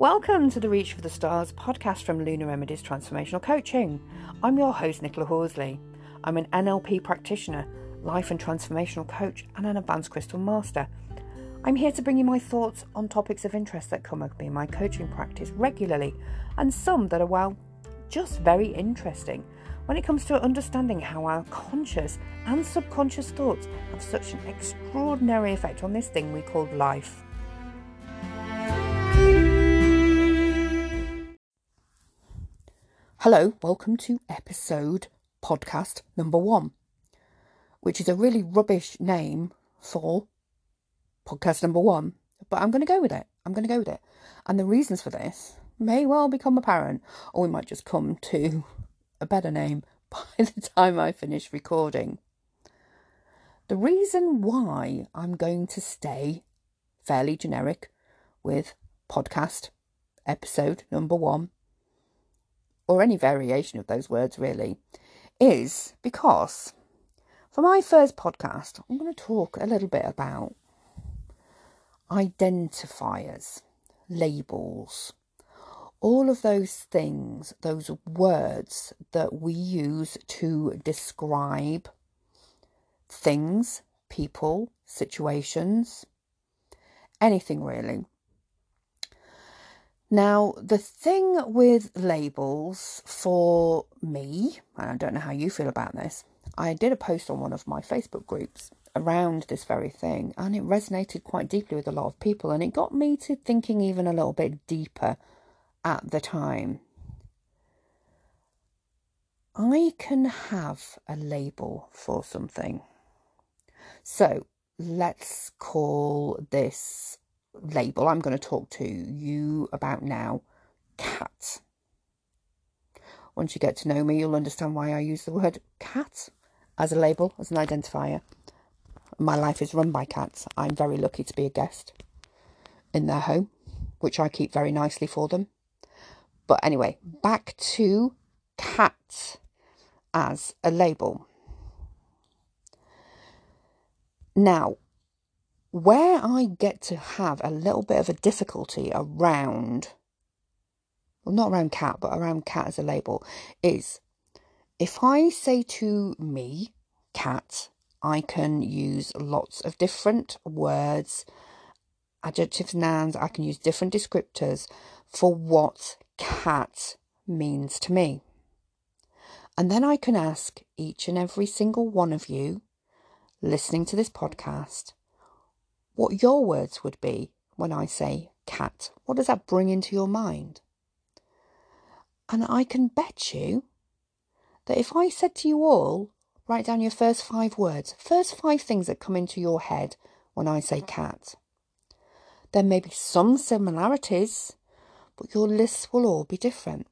Welcome to the Reach for the Stars podcast from Lunar Remedies Transformational Coaching. I'm your host, Nicola Horsley. I'm an NLP practitioner, life and transformational coach, and an advanced crystal master. I'm here to bring you my thoughts on topics of interest that come up in my coaching practice regularly, and some that are, well, just very interesting when it comes to understanding how our conscious and subconscious thoughts have such an extraordinary effect on this thing we call life. Hello, welcome to episode podcast number one, which is a really rubbish name for podcast number one, but I'm going to go with it. I'm going to go with it. And the reasons for this may well become apparent, or we might just come to a better name by the time I finish recording. The reason why I'm going to stay fairly generic with podcast episode number one, or any variation of those words really, is because for my first podcast, I'm going to talk a little bit about identifiers, labels, all of those things, those words that we use to describe things, people, situations, anything really. Now, the thing with labels for me, and I don't know how you feel about this, I did a post on one of my Facebook groups around this very thing, and it resonated quite deeply with a lot of people, and it got me to thinking even a little bit deeper at the time. I can have a label for something. So let's call this label I'm going to talk to you about now cat. Once you get to know me, you'll understand why I use the word cat as a label, as an identifier. My life is run by cats. I'm very lucky to be a guest in their home, which I keep very nicely for them. But anyway, back to cat as a label. Now, where I get to have a little bit of a difficulty around, well, not around cat, but around cat as a label, is if I say to me, cat, I can use lots of different words, adjectives, nouns, I can use different descriptors for what cat means to me. And then I can ask each and every single one of you listening to this podcast what your words would be when I say cat. What does that bring into your mind? And I can bet you that if I said to you all, write down your first five words, first five things that come into your head when I say cat, there may be some similarities, but your lists will all be different.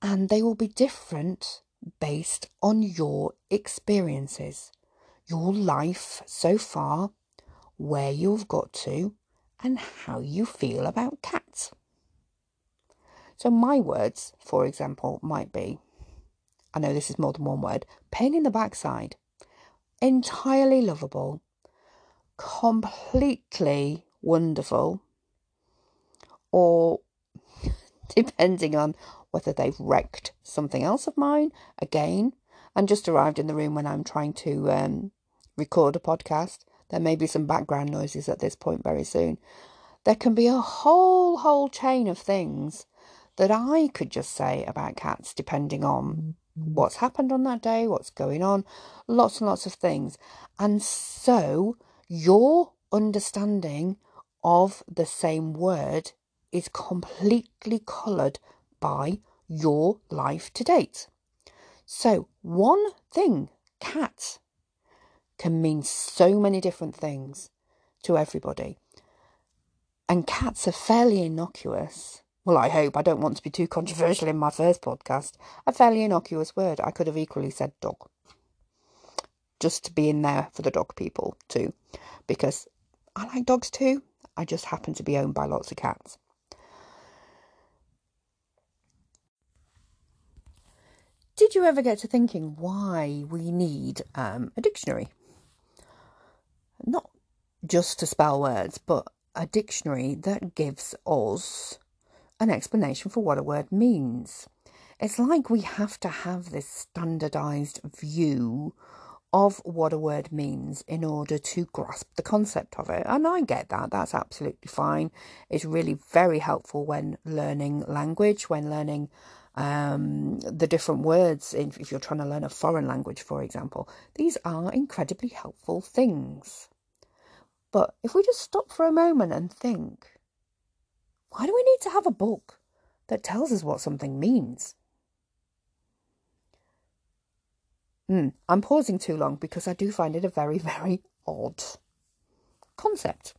And they will be different based on your experiences, your life so far, where you've got to, and how you feel about cats. So, my words, for example, might be I know this is more than one word pain in the backside, entirely lovable, completely wonderful, or depending on whether they've wrecked something else of mine again and just arrived in the room when I'm trying to um, record a podcast. There may be some background noises at this point very soon. There can be a whole, whole chain of things that I could just say about cats depending on what's happened on that day, what's going on, lots and lots of things. And so your understanding of the same word is completely coloured by your life to date. So, one thing, cat, can mean so many different things to everybody. And cats are fairly innocuous. Well, I hope. I don't want to be too controversial in my first podcast. A fairly innocuous word. I could have equally said dog. Just to be in there for the dog people, too. Because I like dogs too. I just happen to be owned by lots of cats. Did you ever get to thinking why we need um, a dictionary? Not just to spell words, but a dictionary that gives us an explanation for what a word means. It's like we have to have this standardized view of what a word means in order to grasp the concept of it. And I get that, that's absolutely fine. It's really very helpful when learning language, when learning um, the different words, if you're trying to learn a foreign language, for example. These are incredibly helpful things. But if we just stop for a moment and think, why do we need to have a book that tells us what something means? Mm, I'm pausing too long because I do find it a very, very odd concept.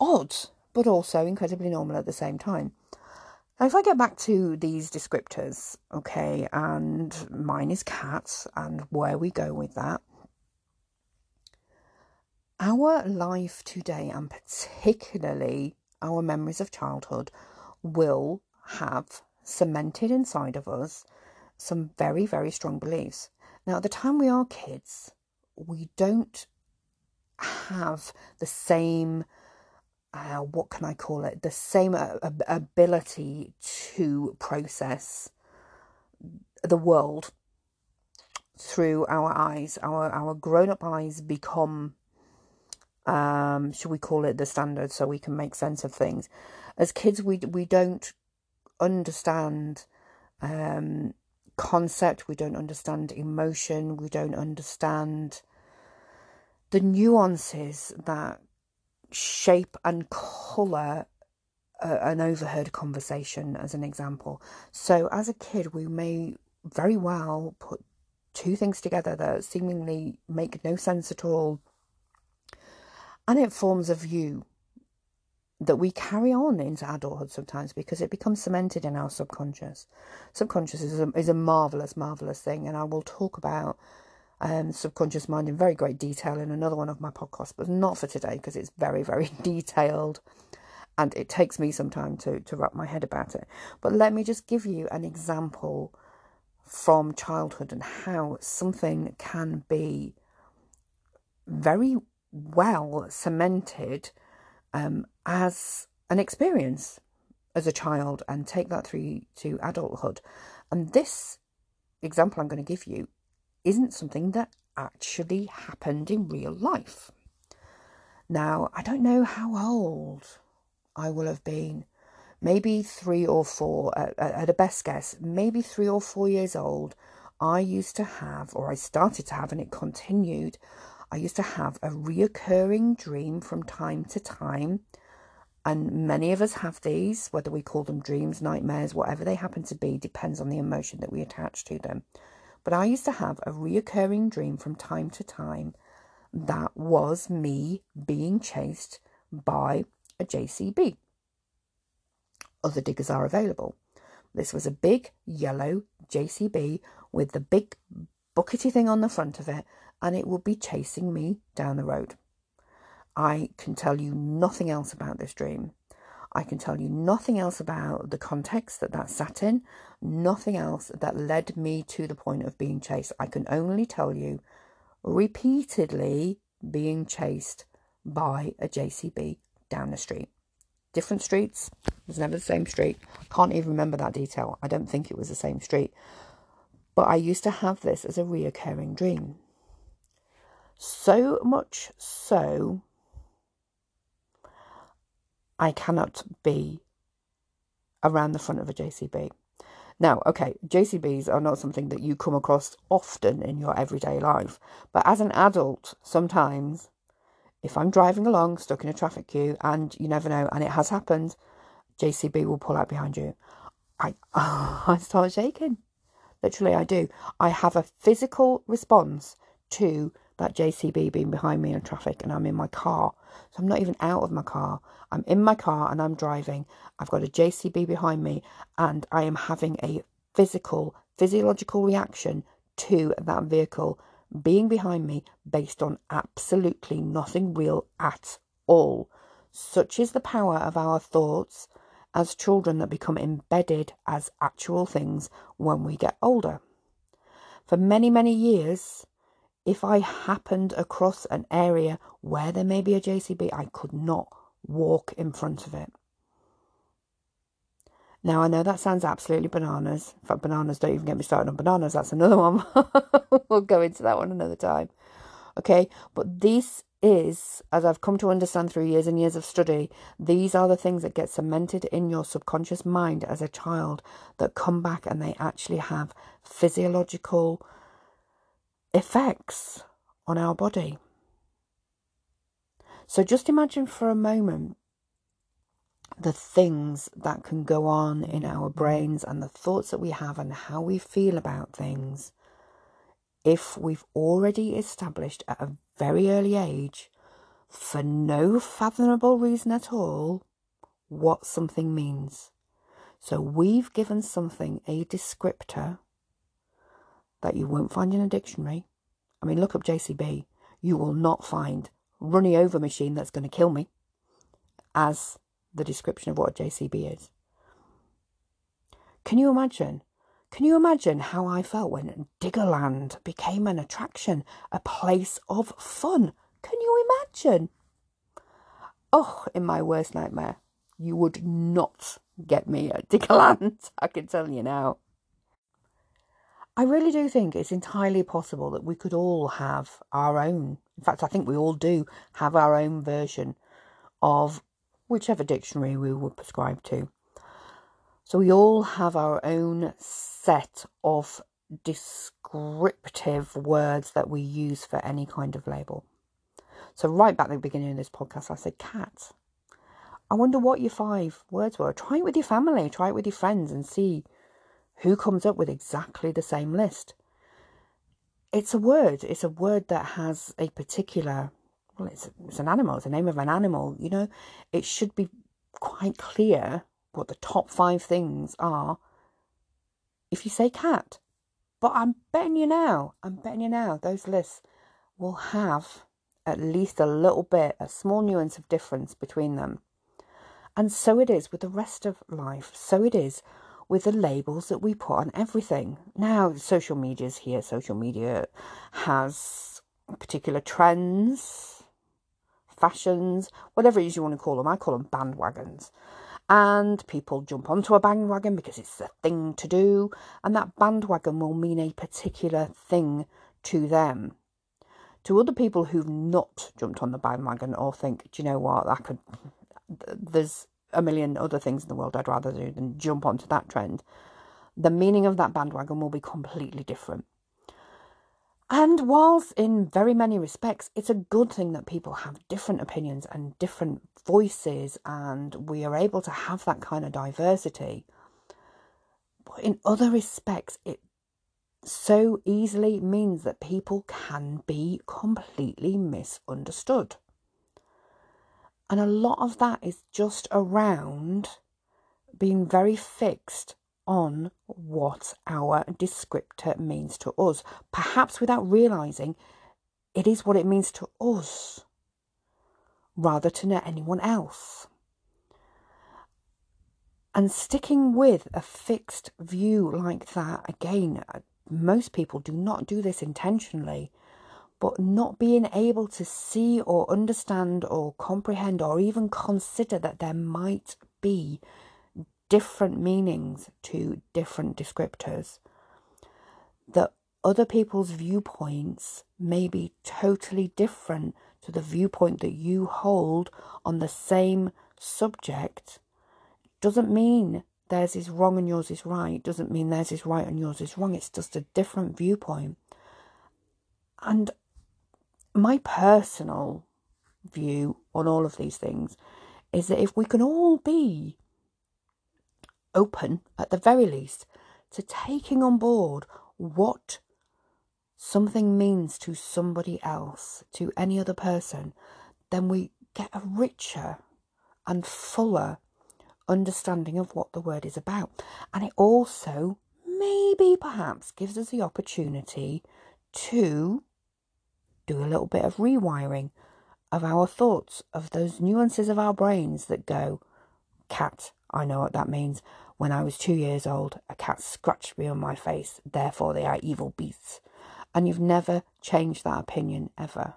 Odd, but also incredibly normal at the same time. Now, if I get back to these descriptors, okay, and mine is cats, and where we go with that, our life today, and particularly our memories of childhood, will have cemented inside of us some very, very strong beliefs. Now, at the time we are kids, we don't have the same, uh, what can I call it, the same uh, ability to process the world through our eyes. Our, our grown up eyes become, um, should we call it the standard so we can make sense of things. As kids, we, we don't understand um, concept, we don't understand emotion, we don't understand the nuances that shape and colour an overheard conversation, as an example. So, as a kid, we may very well put two things together that seemingly make no sense at all, and it forms a view that we carry on into adulthood sometimes because it becomes cemented in our subconscious. Subconscious is a, is a marvelous, marvelous thing, and I will talk about um, subconscious mind in very great detail in another one of my podcasts, but not for today because it's very, very detailed and it takes me some time to, to wrap my head about it. But let me just give you an example from childhood and how something can be very well cemented um, as an experience as a child and take that through to adulthood. And this example I'm going to give you isn't something that actually happened in real life. Now, I don't know how old I will have been. Maybe three or four, at, at a best guess, maybe three or four years old. I used to have, or I started to have, and it continued. I used to have a reoccurring dream from time to time and many of us have these, whether we call them dreams, nightmares, whatever they happen to be, depends on the emotion that we attach to them. But I used to have a reoccurring dream from time to time that was me being chased by a JCB. Other diggers are available. This was a big yellow JCB with the big buckety thing on the front of it, and it would be chasing me down the road. I can tell you nothing else about this dream. I can tell you nothing else about the context that that sat in, nothing else that led me to the point of being chased. I can only tell you repeatedly being chased by a JCB down the street. Different streets, it was never the same street. Can't even remember that detail. I don't think it was the same street. But I used to have this as a reoccurring dream. So much so I cannot be around the front of a JCB. Now, okay, JCBs are not something that you come across often in your everyday life, but as an adult, sometimes if I'm driving along stuck in a traffic queue and you never know, and it has happened, JCB will pull out behind you. I I start shaking. Literally, I do. I have a physical response to that JCB being behind me in traffic and I'm in my car. So I'm not even out of my car. I'm in my car and I'm driving. I've got a JCB behind me and I am having a physical, physiological reaction to that vehicle being behind me based on absolutely nothing real at all. Such is the power of our thoughts as children that become embedded as actual things when we get older. For many, many years, if I happened across an area where there may be a JCB, I could not walk in front of it. Now, I know that sounds absolutely bananas. In fact, bananas don't even get me started on bananas. That's another one. we'll go into that one another time. Okay, but this is, as I've come to understand through years and years of study, these are the things that get cemented in your subconscious mind as a child that come back and they actually have physiological effects on our body. So just imagine for a moment the things that can go on in our brains and the thoughts that we have and how we feel about things if we've already established at a very early age, for no fathomable reason at all, what something means. So we've given something a descriptor that you won't find in a dictionary. I mean, look up JCB. You will not find runny over machine that's going to kill me as the description of what a JCB is. Can you imagine? Can you imagine how I felt when Diggerland became an attraction, a place of fun? Can you imagine? Oh, in my worst nightmare, you would not get me at Diggerland, I can tell you now. I really do think it's entirely possible that we could all have our own, in fact, I think we all do have our own version of whichever dictionary we would prescribe to. So we all have our own set of descriptive words that we use for any kind of label. So right back at the beginning of this podcast, I said cat. I wonder what your five words were. Try it with your family, try it with your friends and see who comes up with exactly the same list. It's a word. It's a word that has a particular well, it's, it's an animal, it's the name of an animal, you know, it should be quite clear what the top five things are if you say cat. But I'm betting you now, I'm betting you now, those lists will have at least a little bit, a small nuance of difference between them. And so it is with the rest of life. So it is with the labels that we put on everything. Now, social media is here. Social media has particular trends, fashions, whatever it is you want to call them. I call them bandwagons. And people jump onto a bandwagon because it's the thing to do, and that bandwagon will mean a particular thing to them. To other people who've not jumped on the bandwagon or think, do you know what, I could, there's a million other things in the world I'd rather do than jump onto that trend, the meaning of that bandwagon will be completely different. And whilst in very many respects, it's a good thing that people have different opinions and different voices, and we are able to have that kind of diversity. But in other respects, it so easily means that people can be completely misunderstood. And a lot of that is just around being very fixed on what our descriptor means to us, perhaps without realizing it is what it means to us rather than to anyone else. And sticking with a fixed view like that, again, uh, most people do not do this intentionally, but not being able to see or understand or comprehend or even consider that there might be different meanings to different descriptors. That other people's viewpoints may be totally different to the viewpoint that you hold on the same subject doesn't mean theirs is wrong and yours is right, doesn't mean theirs is right and yours is wrong. It's just a different viewpoint. And my personal view on all of these things is that if we can all be open, at the very least, to taking on board what something means to somebody else, to any other person, then we get a richer and fuller understanding of what the word is about. And it also, maybe perhaps, gives us the opportunity to do a little bit of rewiring of our thoughts, of those nuances of our brains that go, cat, I know what that means. When I was two years old, a cat scratched me on my face, therefore they are evil beasts. And you've never changed that opinion ever.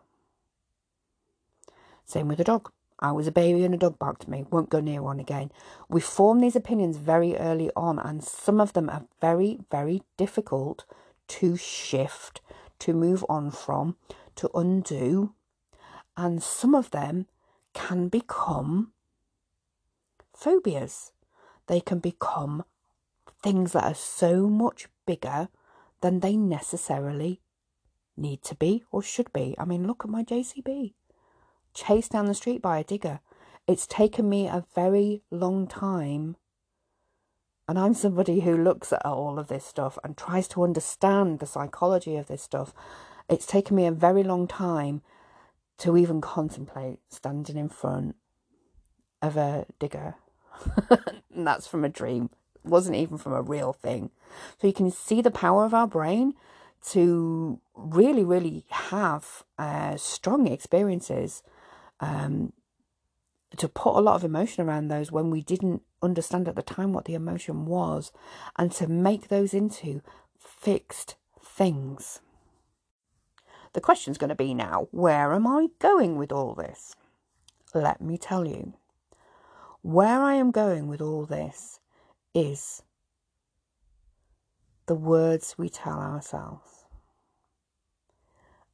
Same with a dog. I was a baby and a dog barked at me, won't go near one again. We form these opinions very early on, and some of them are very, very difficult to shift, to move on from, to undo. And some of them can become phobias. They can become things that are so much bigger than they necessarily need to be or should be. I mean, look at my JCB chased down the street by a digger. It's taken me a very long time. And I'm somebody who looks at all of this stuff and tries to understand the psychology of this stuff. It's taken me a very long time to even contemplate standing in front of a digger. and that's from a dream. It wasn't even from a real thing. So you can see the power of our brain to really, really have uh, strong experiences um, to put a lot of emotion around those when we didn't understand at the time what the emotion was, and to make those into fixed things. The question's going to be now where am I going with all this? Let me tell you. Where I am going with all this is the words we tell ourselves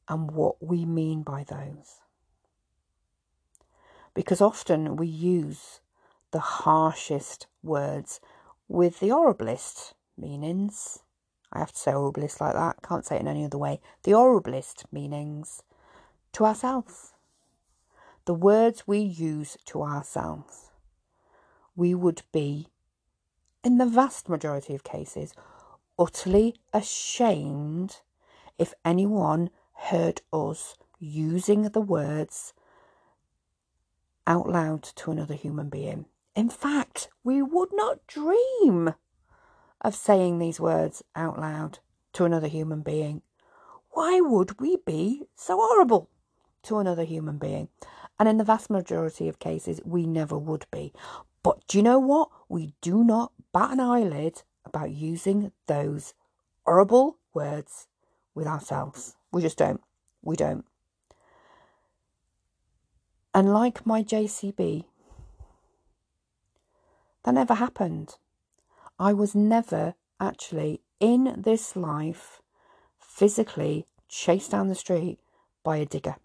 and what we mean by those because often we use the harshest words with the horriblest meanings. I have to say horriblest like that, can't say it in any other way. The horriblest meanings to ourselves. The words we use to ourselves. We would be, in the vast majority of cases, utterly ashamed if anyone heard us using the words out loud to another human being. In fact, we would not dream of saying these words out loud to another human being. Why would we be so horrible to another human being? And in the vast majority of cases, we never would be. But do you know what? We do not bat an eyelid about using those horrible words with ourselves. We just don't. We don't. And like my JCB, that never happened. I was never actually in this life physically chased down the street by a digger.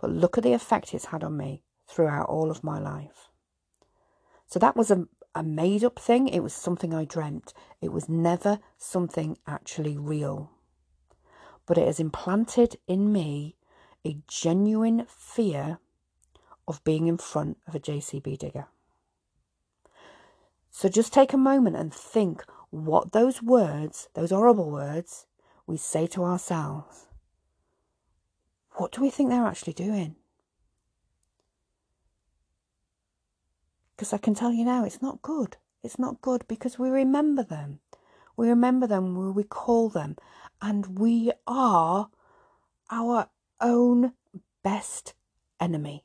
But look at the effect it's had on me throughout all of my life. So that was a, a made up thing. It was something I dreamt. It was never something actually real. But it has implanted in me a genuine fear of being in front of a JCB digger. So just take a moment and think what those words, those horrible words, we say to ourselves. What do we think they're actually doing? Because I can tell you now, it's not good. It's not good because we remember them. We remember them, we recall them, and we are our own best enemy.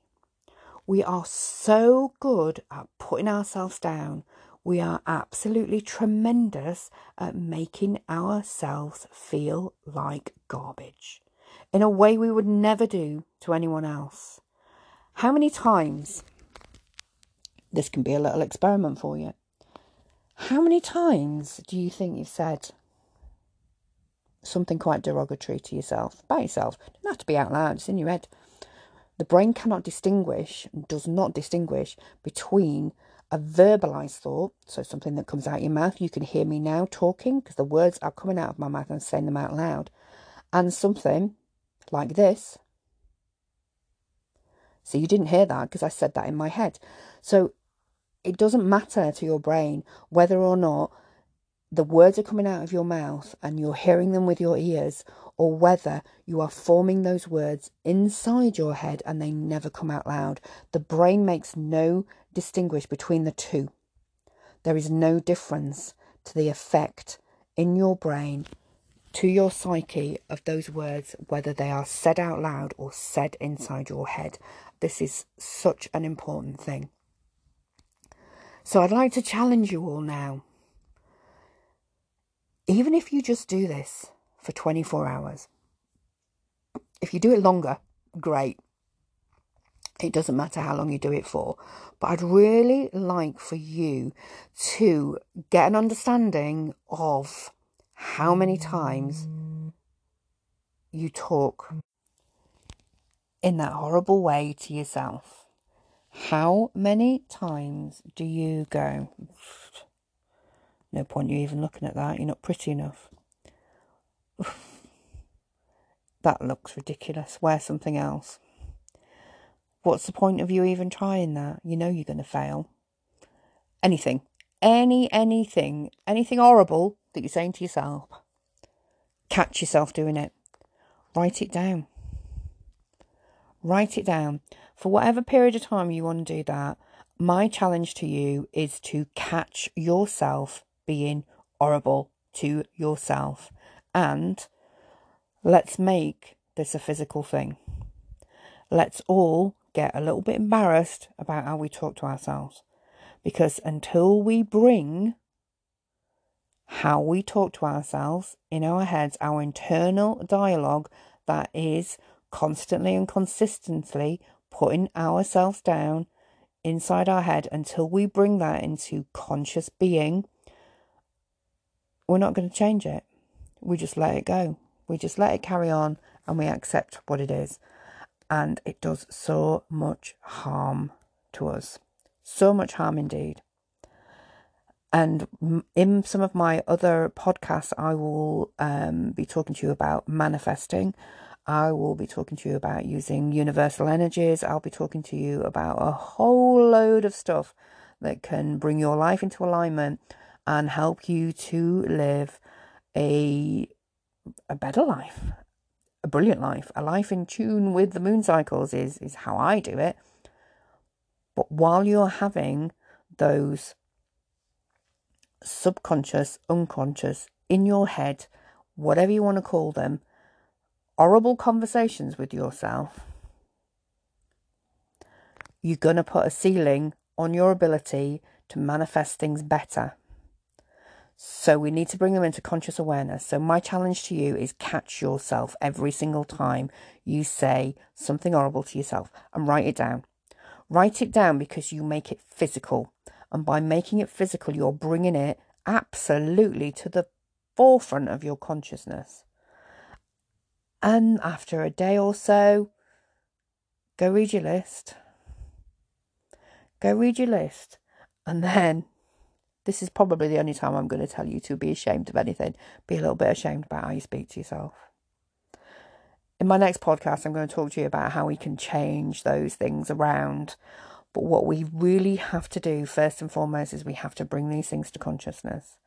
We are so good at putting ourselves down. We are absolutely tremendous at making ourselves feel like garbage in a way we would never do to anyone else. How many times, this can be a little experiment for you, how many times do you think you've said, something quite derogatory to yourself, about yourself. It doesn't have to be out loud, it's in your head. The brain cannot distinguish, does not distinguish between a verbalized thought, so something that comes out your mouth. You can hear me now talking because the words are coming out of my mouth and saying them out loud, and something like this. So you didn't hear that because I said that in my head. So it doesn't matter to your brain whether or not the words are coming out of your mouth and you're hearing them with your ears, or whether you are forming those words inside your head and they never come out loud. The brain makes no distinguish between the two. There is no difference to the effect in your brain to your psyche of those words, whether they are said out loud or said inside your head. This is such an important thing. So I'd like to challenge you all now even if you just do this for 24 hours, if you do it longer, great. It doesn't matter how long you do it for. But I'd really like for you to get an understanding of how many times you talk in that horrible way to yourself. How many times do you go, no point you even looking at that, you're not pretty enough. that looks ridiculous, wear something else. What's the point of you even trying that? You know you're going to fail. Anything, any, anything, anything horrible that you're saying to yourself, catch yourself doing it. Write it down. Write it down. For whatever period of time you want to do that, my challenge to you is to catch yourself being horrible to yourself. And let's make this a physical thing. Let's all get a little bit embarrassed about how we talk to ourselves. Because until we bring how we talk to ourselves in our heads, our internal dialogue that is constantly and consistently putting ourselves down inside our head, until we bring that into conscious being, we're not going to change it. We just let it go. We just let it carry on and we accept what it is and it does so much harm to us. So much harm indeed. And in some of my other podcasts, I will um, be talking to you about manifesting. I will be talking to you about using universal energies. I'll be talking to you about a whole load of stuff that can bring your life into alignment and help you to live a a better life, a brilliant life. A life in tune with the moon cycles is, is how I do it. But while you're having those subconscious, unconscious, in your head, whatever you want to call them, horrible conversations with yourself, you're going to put a ceiling on your ability to manifest things better. So we need to bring them into conscious awareness. So my challenge to you is catch yourself every single time you say something horrible to yourself and write it down. Write it down because you make it physical. And by making it physical, you're bringing it absolutely to the forefront of your consciousness. And after a day or so, go read your list. Go read your list. And then this is probably the only time I'm going to tell you to be ashamed of anything. Be a little bit ashamed about how you speak to yourself. In my next podcast, I'm going to talk to you about how we can change those things around. But what we really have to do, first and foremost, is we have to bring these things to consciousness.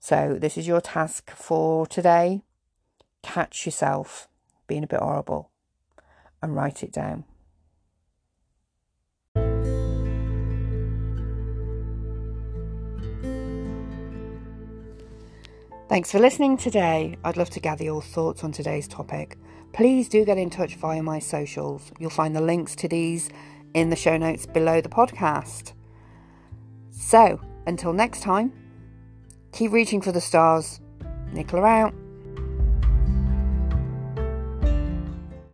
So, this is your task for today. Catch yourself being a bit horrible and write it down. Thanks for listening today. I'd love to gather your thoughts on today's topic. Please do get in touch via my socials. You'll find the links to these in the show notes below the podcast. So, until next time, keep reaching for the stars. Nicola out.